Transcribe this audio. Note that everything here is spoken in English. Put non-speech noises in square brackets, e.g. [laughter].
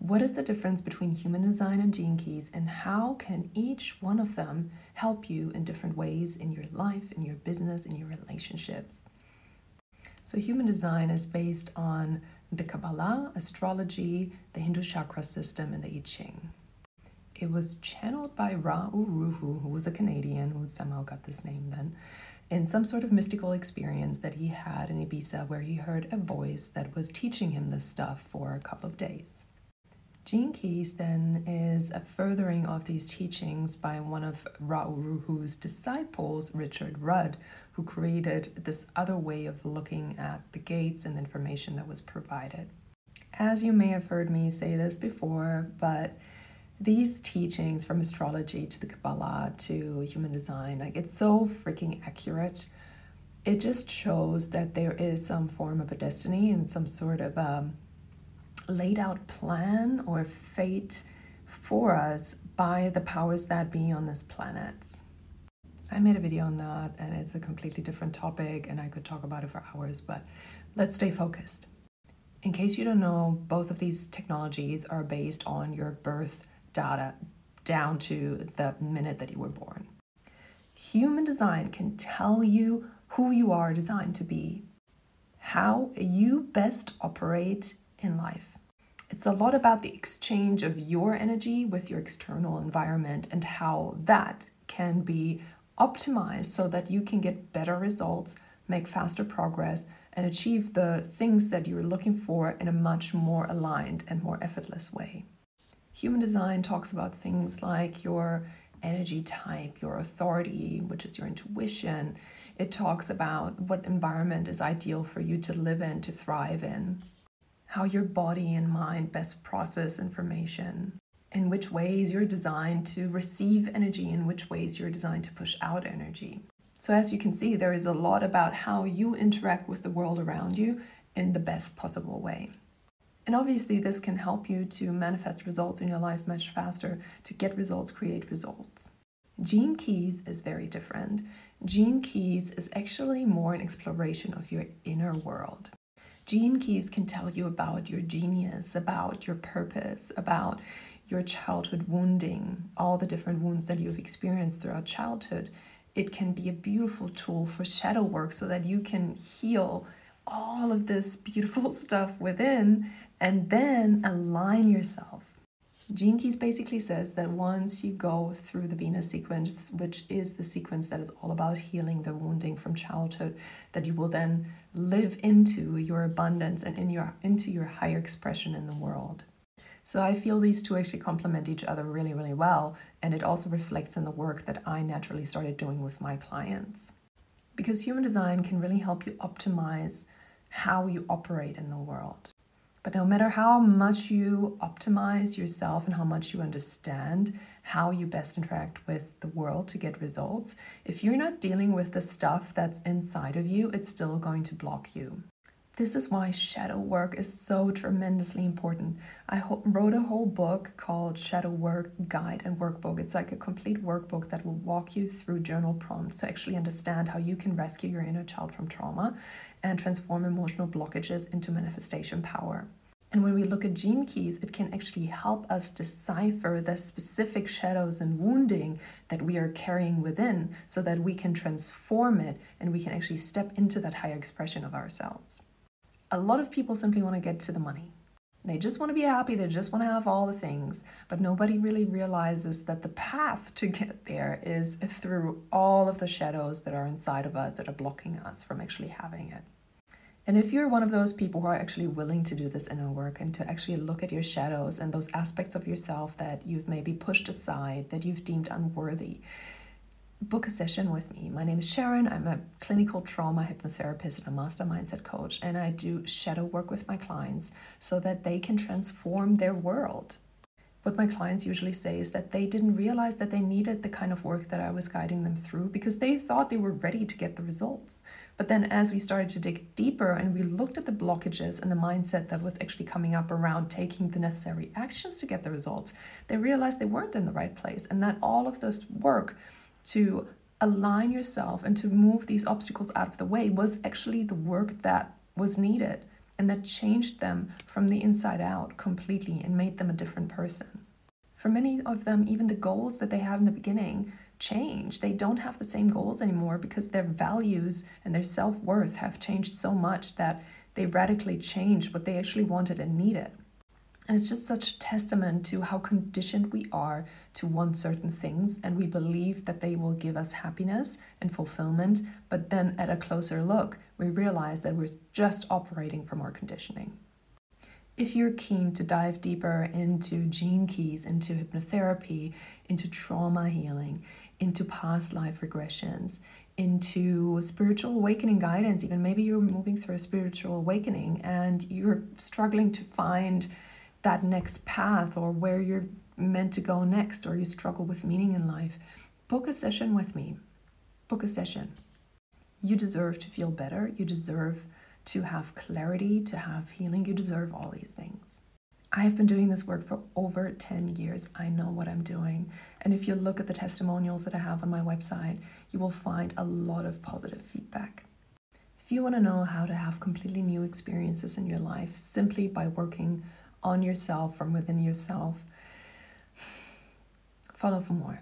What is the difference between human design and gene keys, and how can each one of them help you in different ways in your life, in your business, in your relationships? So, human design is based on the Kabbalah, astrology, the Hindu chakra system, and the I Ching. It was channeled by Ra Uru, who was a Canadian who somehow got this name then, in some sort of mystical experience that he had in Ibiza where he heard a voice that was teaching him this stuff for a couple of days. Gene Keys then is a furthering of these teachings by one of Ra Uru Hu's disciples, Richard Rudd, who created this other way of looking at the gates and the information that was provided. As you may have heard me say this before, but these teachings from astrology to the Kabbalah to human design, like it's so freaking accurate. It just shows that there is some form of a destiny and some sort of a um, laid out plan or fate for us by the powers that be on this planet. I made a video on that and it's a completely different topic and I could talk about it for hours, but let's stay focused. In case you don't know, both of these technologies are based on your birth data down to the minute that you were born. Human design can tell you who you are designed to be, how you best operate in life. It's a lot about the exchange of your energy with your external environment and how that can be optimized so that you can get better results, make faster progress, and achieve the things that you're looking for in a much more aligned and more effortless way. Human design talks about things like your energy type, your authority, which is your intuition. It talks about what environment is ideal for you to live in, to thrive in, how your body and mind best process information, in which ways you're designed to receive energy, in which ways you're designed to push out energy. So, as you can see, there is a lot about how you interact with the world around you in the best possible way. And obviously, this can help you to manifest results in your life much faster, to get results, create results. Gene Keys is very different. Gene Keys is actually more an exploration of your inner world. Gene Keys can tell you about your genius, about your purpose, about your childhood wounding, all the different wounds that you've experienced throughout childhood. It can be a beautiful tool for shadow work so that you can heal all of this beautiful [laughs] stuff within and then align yourself. Gene Keys basically says that once you go through the Venus sequence, which is the sequence that is all about healing the wounding from childhood, that you will then live into your abundance and in your into your higher expression in the world. So I feel these two actually complement each other really, really well, and it also reflects in the work that I naturally started doing with my clients. Because human design can really help you optimize how you operate in the world. But no matter how much you optimize yourself and how much you understand how you best interact with the world to get results, if you're not dealing with the stuff that's inside of you, it's still going to block you. This is why shadow work is so tremendously important. I ho- wrote a whole book called Shadow Work Guide and Workbook. It's like a complete workbook that will walk you through journal prompts to actually understand how you can rescue your inner child from trauma and transform emotional blockages into manifestation power. And when we look at gene keys, it can actually help us decipher the specific shadows and wounding that we are carrying within so that we can transform it and we can actually step into that higher expression of ourselves a lot of people simply want to get to the money. They just want to be happy, they just want to have all the things, but nobody really realizes that the path to get there is through all of the shadows that are inside of us that are blocking us from actually having it. And if you're one of those people who are actually willing to do this inner work and to actually look at your shadows and those aspects of yourself that you've maybe pushed aside, that you've deemed unworthy, book a session with me. My name is Sharon. I'm a clinical trauma hypnotherapist and a master mindset coach, and I do shadow work with my clients so that they can transform their world. What my clients usually say is that they didn't realize that they needed the kind of work that I was guiding them through because they thought they were ready to get the results. But then, as we started to dig deeper and we looked at the blockages and the mindset that was actually coming up around taking the necessary actions to get the results, they realized they weren't in the right place and that all of this work to align yourself and to move these obstacles out of the way was actually the work that was needed. and that changed them from the inside out completely and made them a different person. For many of them, even the goals that they had in the beginning change. They don't have the same goals anymore because their values and their self worth have changed so much that they radically changed what they actually wanted and needed. And it's just such a testament to how conditioned we are to want certain things, and we believe that they will give us happiness and fulfillment. But then, at a closer look, we realize that we're just operating from our conditioning. If you're keen to dive deeper into gene keys, into hypnotherapy, into trauma healing, into past life regressions, into spiritual awakening guidance, even maybe you're moving through a spiritual awakening and you're struggling to find that next path or where you're meant to go next, or you struggle with meaning in life, book a session with me. Book a session. You deserve to feel better. You deserve to have clarity, to have healing. You deserve all these things. I have been doing this work for over 10 years. I know what I'm doing. And if you look at the testimonials that I have on my website, you will find a lot of positive feedback. If you want to know how to have completely new experiences in your life simply by working on yourself from within yourself, follow for more.